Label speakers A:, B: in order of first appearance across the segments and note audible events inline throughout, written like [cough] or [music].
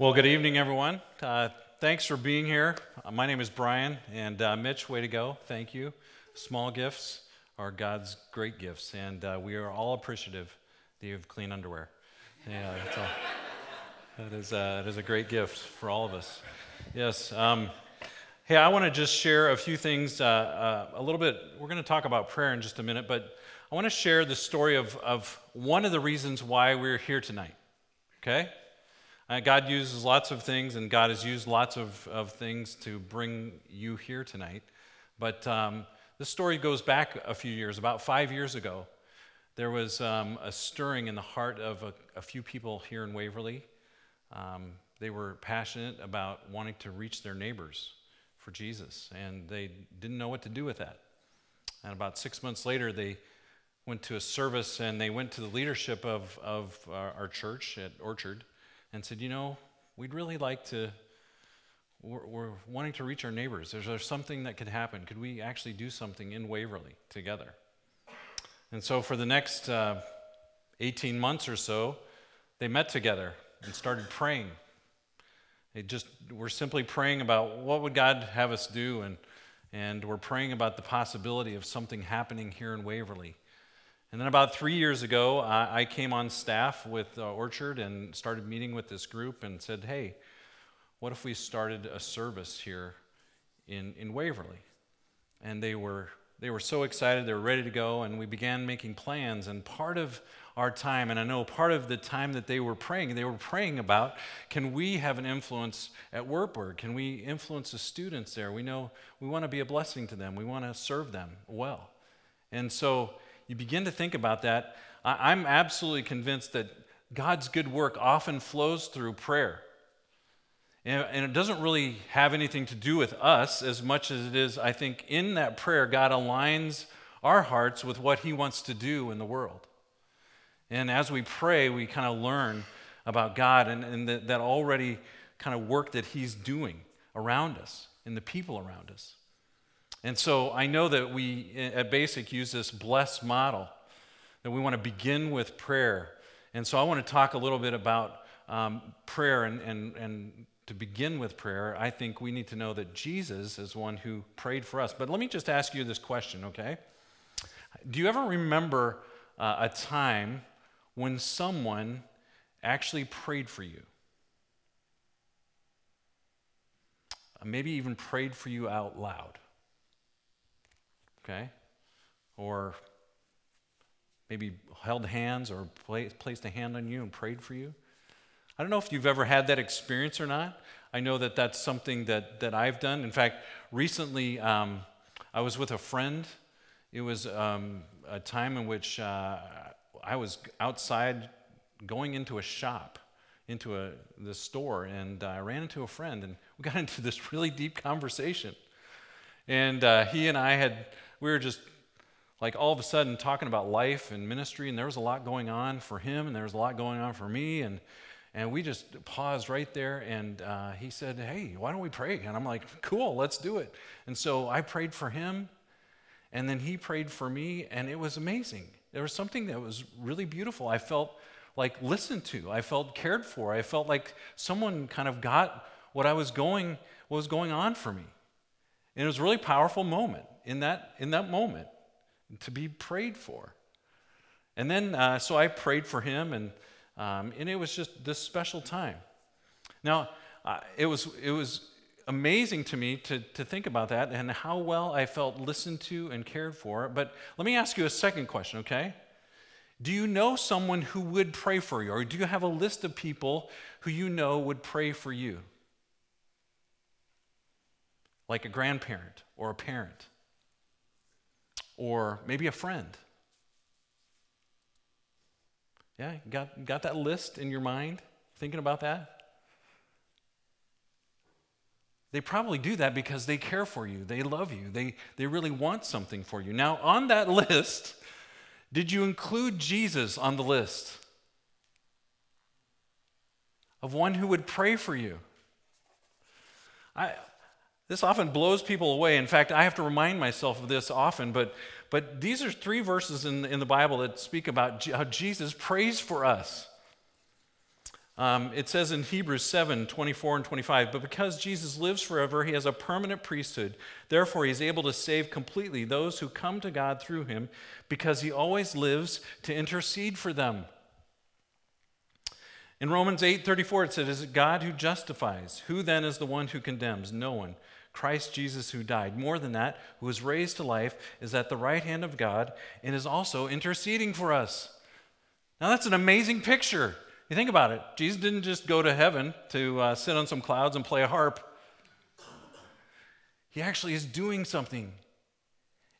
A: Well, good evening, everyone. Uh, thanks for being here. Uh, my name is Brian, and uh, Mitch, way to go. Thank you. Small gifts are God's great gifts, and uh, we are all appreciative that you have clean underwear. Yeah, that's all. that, is, uh, that is a great gift for all of us. Yes. Um, hey, I want to just share a few things uh, a little bit. We're going to talk about prayer in just a minute, but I want to share the story of, of one of the reasons why we're here tonight. Okay? Uh, God uses lots of things, and God has used lots of, of things to bring you here tonight. But um, this story goes back a few years. About five years ago, there was um, a stirring in the heart of a, a few people here in Waverly. Um, they were passionate about wanting to reach their neighbors for Jesus, and they didn't know what to do with that. And about six months later, they went to a service and they went to the leadership of, of our, our church at Orchard and said, You know, we'd really like to, we're, we're wanting to reach our neighbors. Is there something that could happen? Could we actually do something in Waverly together? And so for the next uh, 18 months or so, they met together and started praying. They just were simply praying about what would God have us do, and, and we're praying about the possibility of something happening here in Waverly. And then about three years ago, I, came on staff with uh, Orchard and started meeting with this group and said, hey, what if we started a service here in, in Waverly? And they were, they were so excited, they were ready to go, and we began making plans. And part of our time, and I know part of the time that they were praying, they were praying about can we have an influence at Wartburg? Can we influence the students there? We know we want to be a blessing to them, we want to serve them well. And so you begin to think about that, I'm absolutely convinced that God's good work often flows through prayer. And it doesn't really have anything to do with us as much as it is, I think, in that prayer, God aligns our hearts with what He wants to do in the world. And as we pray, we kind of learn about God and, and that, that already kind of work that He's doing around us and the people around us. And so I know that we at Basic use this BLESS model, that we want to begin with prayer. And so I want to talk a little bit about um, prayer. And, and, and to begin with prayer, I think we need to know that Jesus is one who prayed for us. But let me just ask you this question, okay? Do you ever remember uh, a time when someone actually prayed for you? Maybe even prayed for you out loud okay? Or maybe held hands or placed a hand on you and prayed for you. I don't know if you've ever had that experience or not. I know that that's something that, that I've done. In fact, recently um, I was with a friend. It was um, a time in which uh, I was outside going into a shop, into a, the store, and I ran into a friend, and we got [laughs] into this really deep conversation. And uh, he and I had we were just like all of a sudden talking about life and ministry, and there was a lot going on for him, and there was a lot going on for me, and and we just paused right there, and uh, he said, "Hey, why don't we pray?" And I'm like, "Cool, let's do it." And so I prayed for him, and then he prayed for me, and it was amazing. There was something that was really beautiful. I felt like listened to. I felt cared for. I felt like someone kind of got what I was going, what was going on for me. And it was a really powerful moment in that, in that moment to be prayed for. And then, uh, so I prayed for him, and, um, and it was just this special time. Now, uh, it, was, it was amazing to me to, to think about that and how well I felt listened to and cared for. But let me ask you a second question, okay? Do you know someone who would pray for you, or do you have a list of people who you know would pray for you? Like a grandparent or a parent or maybe a friend. Yeah, got, got that list in your mind? Thinking about that? They probably do that because they care for you, they love you, they, they really want something for you. Now, on that [laughs] list, did you include Jesus on the list of one who would pray for you? I, this often blows people away. In fact, I have to remind myself of this often, but, but these are three verses in, in the Bible that speak about how Jesus prays for us. Um, it says in Hebrews 7 24 and 25, but because Jesus lives forever, he has a permanent priesthood. Therefore, he's able to save completely those who come to God through him because he always lives to intercede for them. In Romans 8 34, it says, Is it God who justifies? Who then is the one who condemns? No one. Christ Jesus, who died. More than that, who was raised to life, is at the right hand of God and is also interceding for us. Now, that's an amazing picture. You think about it. Jesus didn't just go to heaven to uh, sit on some clouds and play a harp. He actually is doing something.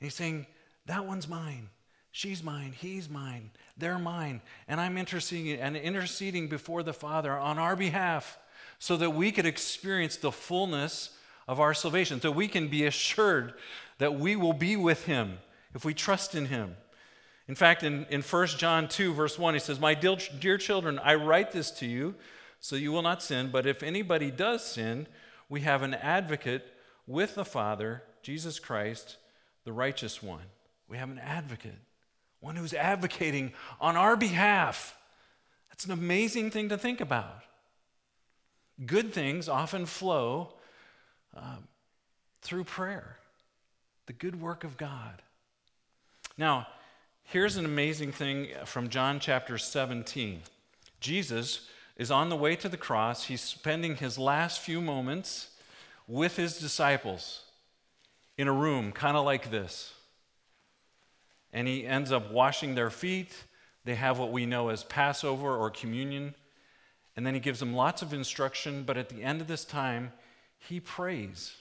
A: He's saying, That one's mine. She's mine. He's mine. They're mine. And I'm interceding and interceding before the Father on our behalf so that we could experience the fullness of our salvation, so we can be assured that we will be with Him if we trust in Him. In fact, in, in 1 John 2, verse 1, he says, My dear, dear children, I write this to you so you will not sin, but if anybody does sin, we have an advocate with the Father, Jesus Christ, the righteous one. We have an advocate, one who's advocating on our behalf. That's an amazing thing to think about. Good things often flow um, through prayer, the good work of God. Now, Here's an amazing thing from John chapter 17. Jesus is on the way to the cross. He's spending his last few moments with his disciples in a room kind of like this. And he ends up washing their feet. They have what we know as Passover or communion. And then he gives them lots of instruction. But at the end of this time, he prays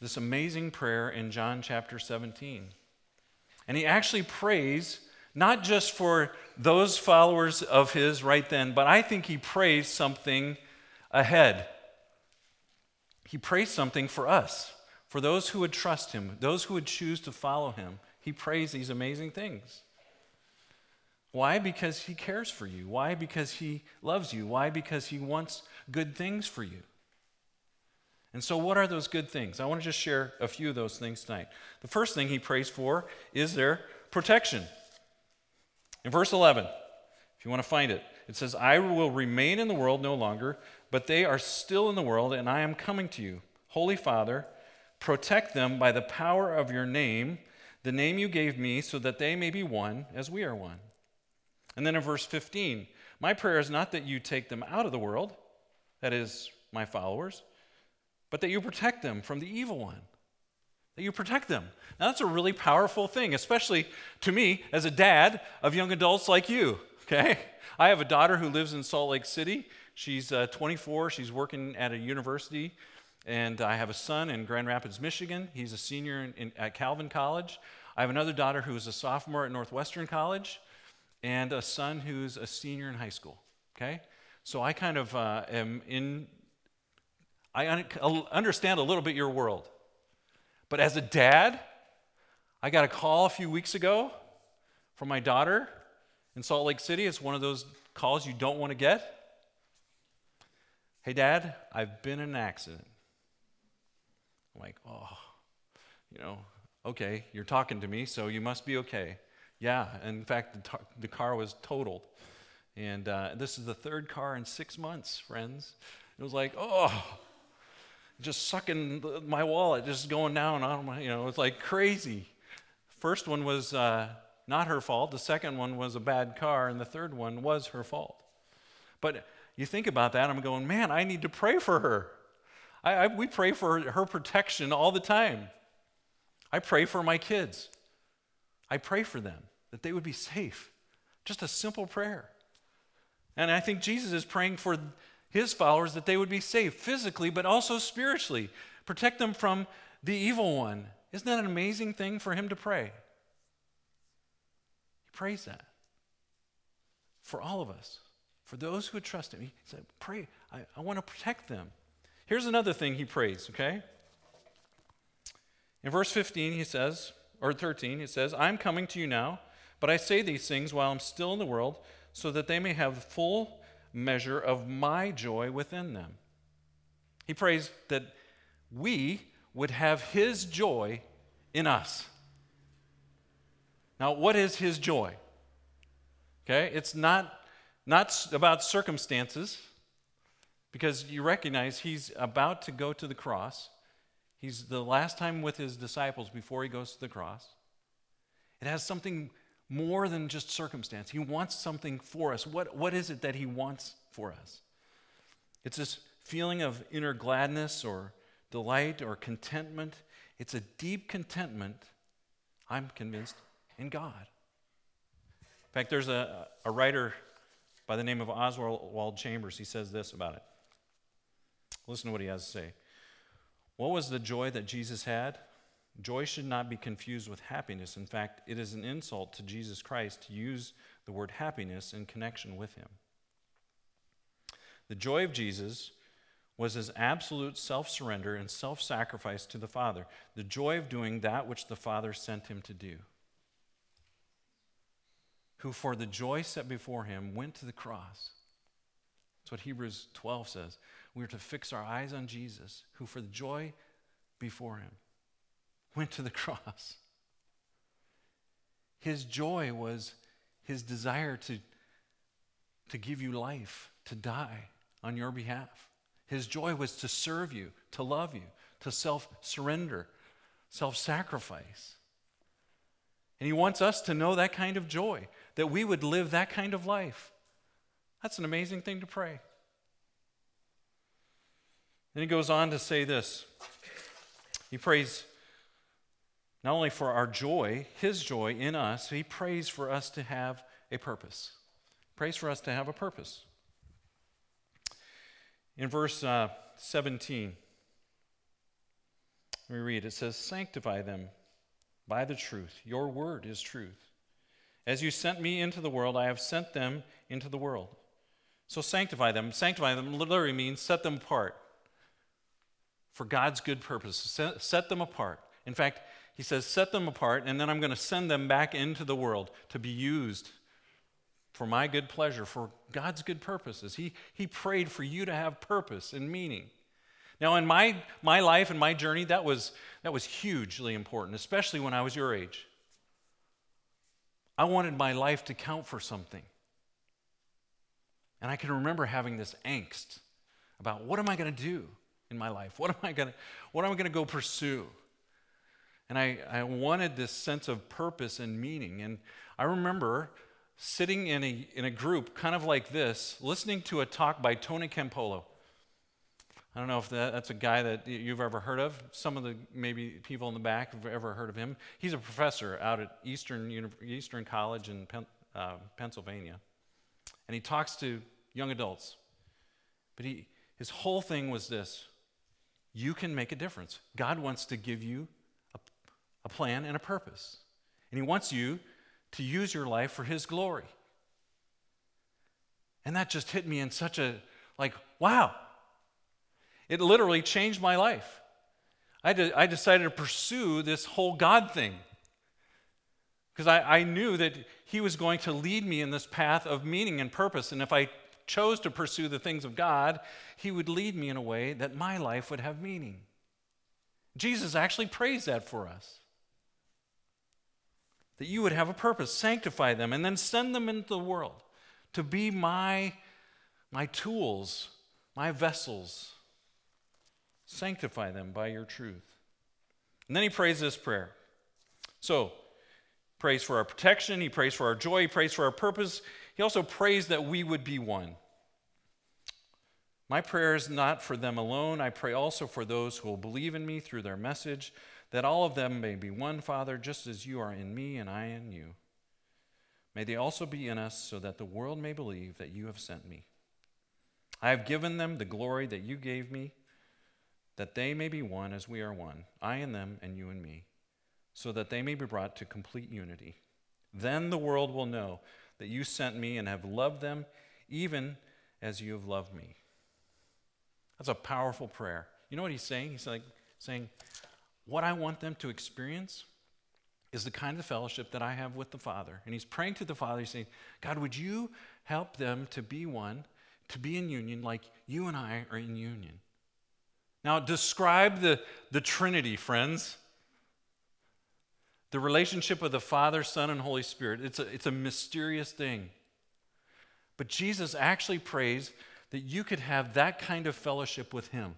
A: this amazing prayer in John chapter 17. And he actually prays not just for those followers of his right then, but I think he prays something ahead. He prays something for us, for those who would trust him, those who would choose to follow him. He prays these amazing things. Why? Because he cares for you. Why? Because he loves you. Why? Because he wants good things for you. And so, what are those good things? I want to just share a few of those things tonight. The first thing he prays for is their protection. In verse 11, if you want to find it, it says, I will remain in the world no longer, but they are still in the world, and I am coming to you. Holy Father, protect them by the power of your name, the name you gave me, so that they may be one as we are one. And then in verse 15, my prayer is not that you take them out of the world, that is, my followers but that you protect them from the evil one. That you protect them. Now, that's a really powerful thing, especially to me as a dad of young adults like you, okay? [laughs] I have a daughter who lives in Salt Lake City. She's uh, 24, she's working at a university. And I have a son in Grand Rapids, Michigan. He's a senior in, in, at Calvin College. I have another daughter who's a sophomore at Northwestern College, and a son who's a senior in high school. Okay? So I kind of uh, am in I un- understand a little bit your world. But as a dad, I got a call a few weeks ago from my daughter in Salt Lake City. It's one of those calls you don't want to get. Hey, dad, I've been in an accident. I'm like, oh, you know, okay, you're talking to me, so you must be okay. Yeah, in fact, the, tar- the car was totaled. And uh, this is the third car in six months, friends. It was like, oh, just sucking my wallet, just going down on my, you know, it's like crazy. First one was uh, not her fault. The second one was a bad car, and the third one was her fault. But you think about that, I'm going, man, I need to pray for her. I, I, we pray for her protection all the time. I pray for my kids. I pray for them that they would be safe. Just a simple prayer. And I think Jesus is praying for his followers that they would be safe physically, but also spiritually. Protect them from the evil one. Isn't that an amazing thing for him to pray? He prays that for all of us, for those who would trust him. He said, Pray, I, I want to protect them. Here's another thing he prays, okay? In verse 15, he says, or 13, he says, I'm coming to you now, but I say these things while I'm still in the world, so that they may have full measure of my joy within them. He prays that we would have his joy in us. Now, what is his joy? Okay, it's not not about circumstances, because you recognize he's about to go to the cross. He's the last time with his disciples before he goes to the cross. It has something more than just circumstance. He wants something for us. What, what is it that he wants for us? It's this feeling of inner gladness or delight or contentment. It's a deep contentment, I'm convinced, in God. In fact, there's a, a writer by the name of Oswald Chambers. He says this about it. Listen to what he has to say. What was the joy that Jesus had? Joy should not be confused with happiness. In fact, it is an insult to Jesus Christ to use the word happiness in connection with him. The joy of Jesus was his absolute self surrender and self sacrifice to the Father, the joy of doing that which the Father sent him to do. Who, for the joy set before him, went to the cross. That's what Hebrews 12 says. We are to fix our eyes on Jesus, who, for the joy before him, went to the [laughs] cross. His joy was his desire to, to give you life, to die on your behalf. His joy was to serve you, to love you, to self surrender, self sacrifice. And he wants us to know that kind of joy, that we would live that kind of life. That's an amazing thing to pray. Then he goes on to say this. He prays not only for our joy, his joy in us, he prays for us to have a purpose. Prays for us to have a purpose. In verse uh, 17, we read, it says, Sanctify them by the truth. Your word is truth. As you sent me into the world, I have sent them into the world. So sanctify them. Sanctify them literally means set them apart for God's good purpose. Set, set them apart. In fact, he says, set them apart, and then I'm going to send them back into the world to be used for my good pleasure, for God's good purposes. He, he prayed for you to have purpose and meaning. Now, in my, my life and my journey, that was, that was hugely important, especially when I was your age. I wanted my life to count for something. And I can remember having this angst about what am I going to do in my life? What am I going to, what am I going to go pursue? And I, I wanted this sense of purpose and meaning. And I remember sitting in a, in a group kind of like this, listening to a talk by Tony Campolo. I don't know if that, that's a guy that you've ever heard of. Some of the maybe people in the back have ever heard of him. He's a professor out at Eastern, Eastern College in Pen, uh, Pennsylvania. And he talks to young adults. But he, his whole thing was this you can make a difference. God wants to give you a, plan and a purpose. And he wants you to use your life for His glory. And that just hit me in such a, like, wow. It literally changed my life. I, de- I decided to pursue this whole God thing because I, I knew that He was going to lead me in this path of meaning and purpose. And if I chose to pursue the things of God, He would lead me in a way that my life would have meaning. Jesus actually prays that for us that you would have a purpose, sanctify them, and then send them into the world to be my, my tools, my vessels. Sanctify them by your truth. And then he prays this prayer. So, prays for our protection, he prays for our joy, he prays for our purpose. He also prays that we would be one. My prayer is not for them alone. I pray also for those who will believe in me through their message that all of them may be one, Father, just as you are in me and I in you. May they also be in us, so that the world may believe that you have sent me. I have given them the glory that you gave me, that they may be one as we are one, I and them and you and me, so that they may be brought to complete unity. Then the world will know that you sent me and have loved them even as you have loved me. That's a powerful prayer. You know what he's saying? He's like saying, what I want them to experience is the kind of fellowship that I have with the Father. And he's praying to the Father, he's saying, God, would you help them to be one, to be in union like you and I are in union? Now, describe the, the Trinity, friends. The relationship of the Father, Son, and Holy Spirit. It's a, it's a mysterious thing. But Jesus actually prays that you could have that kind of fellowship with Him,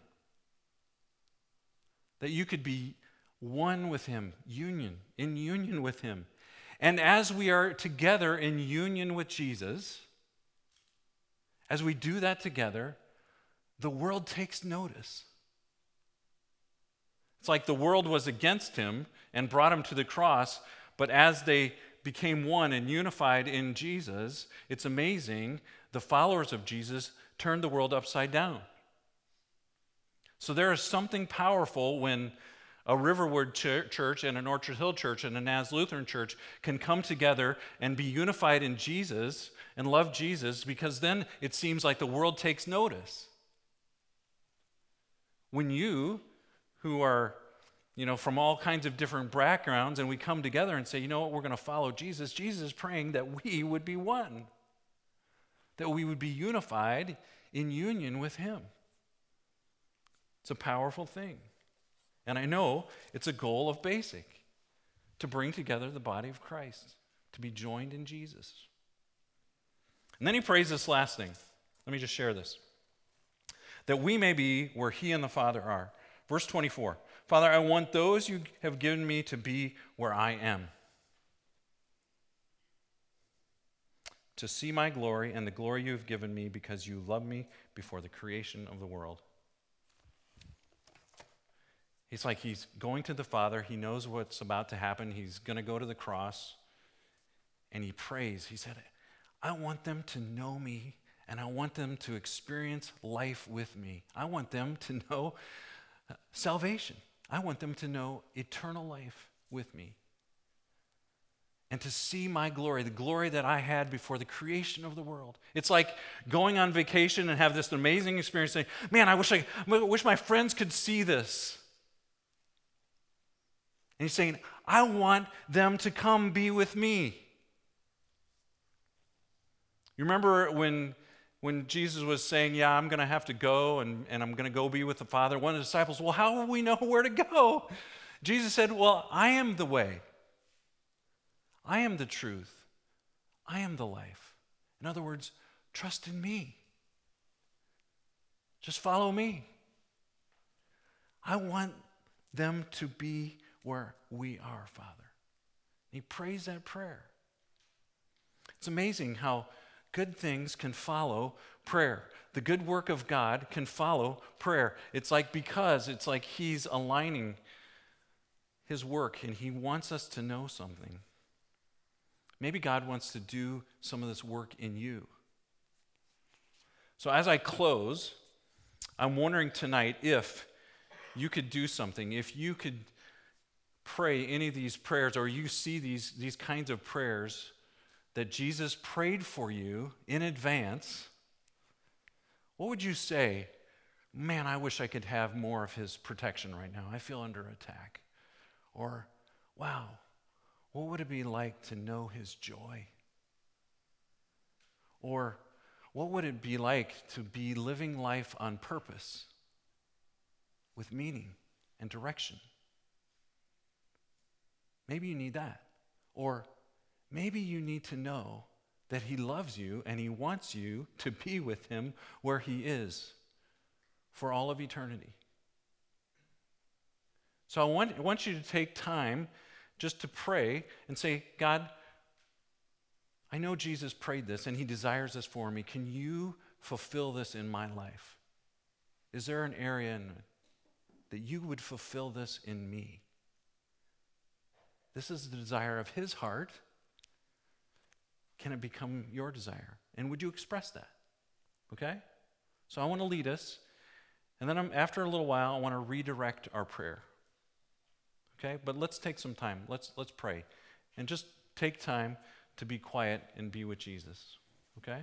A: that you could be one with Him, union, in union with Him. And as we are together in union with Jesus, as we do that together, the world takes notice. It's like the world was against him and brought him to the cross, but as they became one and unified in Jesus, it's amazing the followers of Jesus turned the world upside down. So there is something powerful when a Riverwood church and an Orchard Hill church and a Naz Lutheran church can come together and be unified in Jesus and love Jesus because then it seems like the world takes notice. When you, who are you know, from all kinds of different backgrounds, and we come together and say, you know what, we're going to follow Jesus. Jesus is praying that we would be one, that we would be unified in union with Him. It's a powerful thing. And I know it's a goal of basic to bring together the body of Christ, to be joined in Jesus. And then he prays this last thing. Let me just share this that we may be where he and the Father are. Verse 24 Father, I want those you have given me to be where I am, to see my glory and the glory you have given me because you loved me before the creation of the world. He's like he's going to the Father. He knows what's about to happen. He's going to go to the cross. And he prays. He said, I want them to know me and I want them to experience life with me. I want them to know salvation. I want them to know eternal life with me and to see my glory, the glory that I had before the creation of the world. It's like going on vacation and have this amazing experience saying, Man, I wish, I, I wish my friends could see this. And he's saying, I want them to come be with me. You remember when, when Jesus was saying, Yeah, I'm going to have to go and, and I'm going to go be with the Father? One of the disciples, Well, how will we know [laughs] where to go? Jesus said, Well, I am the way, I am the truth, I am the life. In other words, trust in me. Just follow me. I want them to be where we are, Father. He prays that prayer. It's amazing how good things can follow prayer. The good work of God can follow prayer. It's like because it's like He's aligning His work and He wants us to know something. Maybe God wants to do some of this work in you. So, as I close, I'm wondering tonight if you could do something, if you could pray any of these prayers or you see these, these kinds of prayers that Jesus prayed for you in advance, what would you say? Man, I wish I could have more of his protection right now. I feel under attack. Or, wow, what would it be like to know his joy? Or, what would it be like to be living life on purpose with meaning and direction? Maybe you need that. Or maybe you need to know that He loves you and He wants you to be with Him where He is for all of eternity. So I want, I want you to take time just to pray and say, God, I know Jesus prayed this and He desires this for me. Can you fulfill this in my life? Is there an area in, that you would fulfill this in me? This is the desire of his heart. Can it become your desire? And would you express that? Okay? So I want to lead us. And then I'm, after a little while, I want to redirect our prayer. Okay? But let's take some time. Let's, let's pray. And just take time to be quiet and be with Jesus. Okay?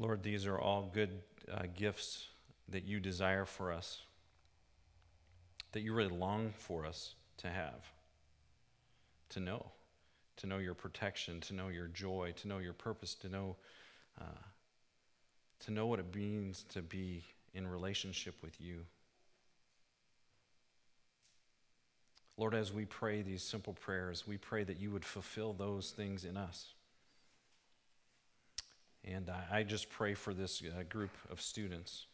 A: Lord, these are all good uh, gifts that you desire for us, that you really long for us to have, to know, to know your protection, to know your joy, to know your purpose, to know, uh, to know what it means to be in relationship with you. Lord, as we pray these simple prayers, we pray that you would fulfill those things in us. And I, just pray for this uh, group of students.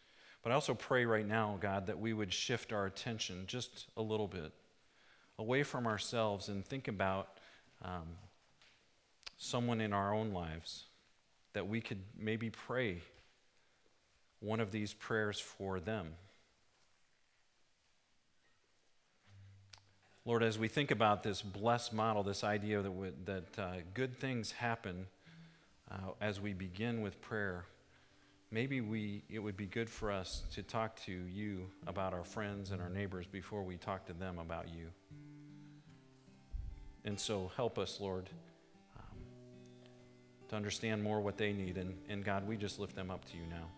A: But I also pray right now, God, that we would shift our attention just a little bit away from ourselves and think about um, someone in our own lives that we could maybe pray one of these prayers for them. Lord, as we think about this BLESS model, this idea that, we, that uh, good things happen uh, as we begin with prayer, maybe we, it would be good for us to talk to you about our friends and our neighbors before we talk to them about you. And so help us, Lord, um, to understand more what they need. And, and God, we just lift them up to you now.